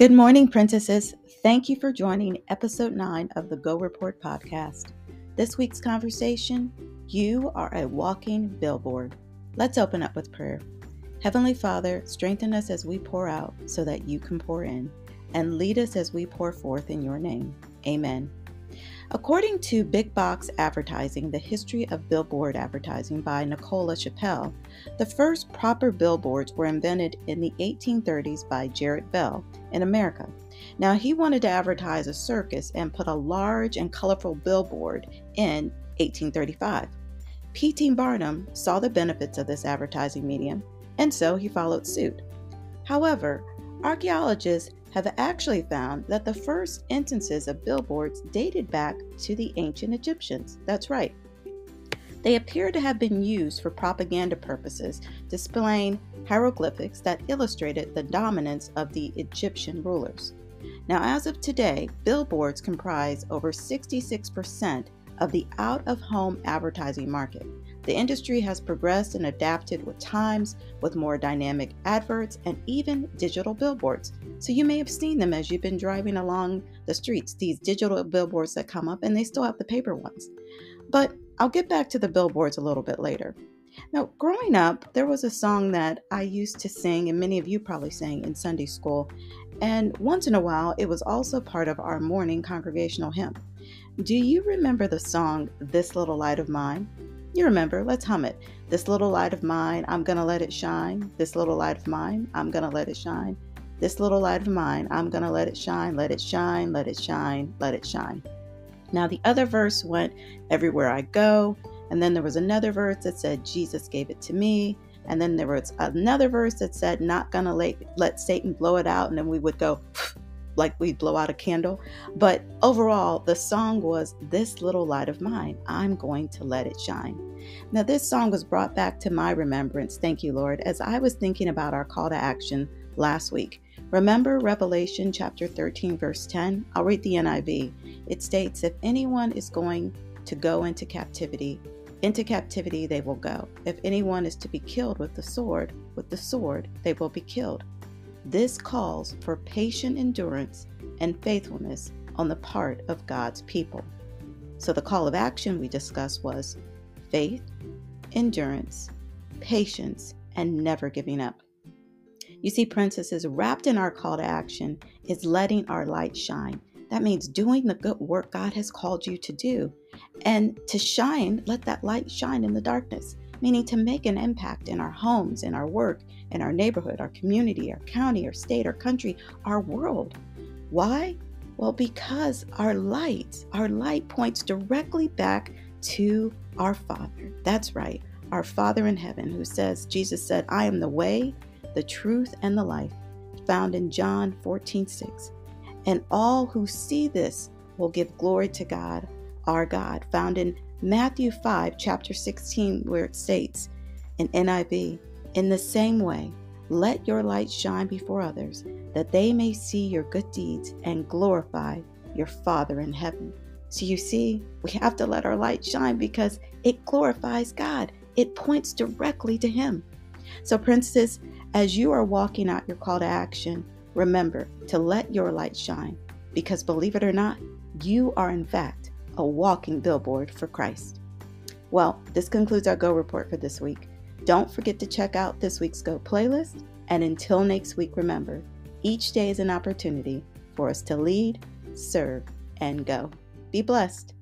Good morning, princesses. Thank you for joining episode 9 of the Go Report podcast. This week's conversation You are a walking billboard. Let's open up with prayer. Heavenly Father, strengthen us as we pour out so that you can pour in, and lead us as we pour forth in your name. Amen. According to Big Box Advertising, The History of Billboard Advertising by Nicola Chappelle, the first proper billboards were invented in the 1830s by Jared Bell in America. Now, he wanted to advertise a circus and put a large and colorful billboard in 1835. P.T. Barnum saw the benefits of this advertising medium, and so he followed suit. However, archaeologists have actually found that the first instances of billboards dated back to the ancient Egyptians. That's right. They appear to have been used for propaganda purposes, displaying hieroglyphics that illustrated the dominance of the Egyptian rulers. Now, as of today, billboards comprise over 66% of the out of home advertising market. The industry has progressed and adapted with times, with more dynamic adverts and even digital billboards. So you may have seen them as you've been driving along the streets, these digital billboards that come up, and they still have the paper ones. But I'll get back to the billboards a little bit later. Now, growing up, there was a song that I used to sing, and many of you probably sang in Sunday school. And once in a while, it was also part of our morning congregational hymn. Do you remember the song, This Little Light of Mine? You remember, let's hum it. This little light of mine, I'm gonna let it shine. This little light of mine, I'm gonna let it shine. This little light of mine, I'm gonna let it shine, let it shine, let it shine, let it shine. Now, the other verse went, Everywhere I go. And then there was another verse that said, Jesus gave it to me. And then there was another verse that said, Not gonna let, let Satan blow it out. And then we would go, like we blow out a candle. But overall, the song was This Little Light of Mine, I'm going to let it shine. Now, this song was brought back to my remembrance, thank you, Lord, as I was thinking about our call to action last week. Remember Revelation chapter 13, verse 10? I'll read the NIV. It states, If anyone is going to go into captivity, into captivity they will go. If anyone is to be killed with the sword, with the sword they will be killed. This calls for patient endurance and faithfulness on the part of God's people. So, the call of action we discussed was faith, endurance, patience, and never giving up. You see, princesses, wrapped in our call to action is letting our light shine. That means doing the good work God has called you to do. And to shine, let that light shine in the darkness meaning to make an impact in our homes, in our work, in our neighborhood, our community, our county, our state, our country, our world. Why? Well, because our light, our light points directly back to our Father. That's right, our Father in heaven, who says, Jesus said, I am the way, the truth, and the life, found in John 14 6. And all who see this will give glory to God, our God, found in Matthew 5, chapter 16, where it states in NIV, In the same way, let your light shine before others, that they may see your good deeds and glorify your Father in heaven. So you see, we have to let our light shine because it glorifies God, it points directly to Him. So, princess, as you are walking out your call to action, remember to let your light shine because believe it or not, you are in fact a walking billboard for Christ. Well, this concludes our Go Report for this week. Don't forget to check out this week's Go playlist. And until next week, remember each day is an opportunity for us to lead, serve, and go. Be blessed.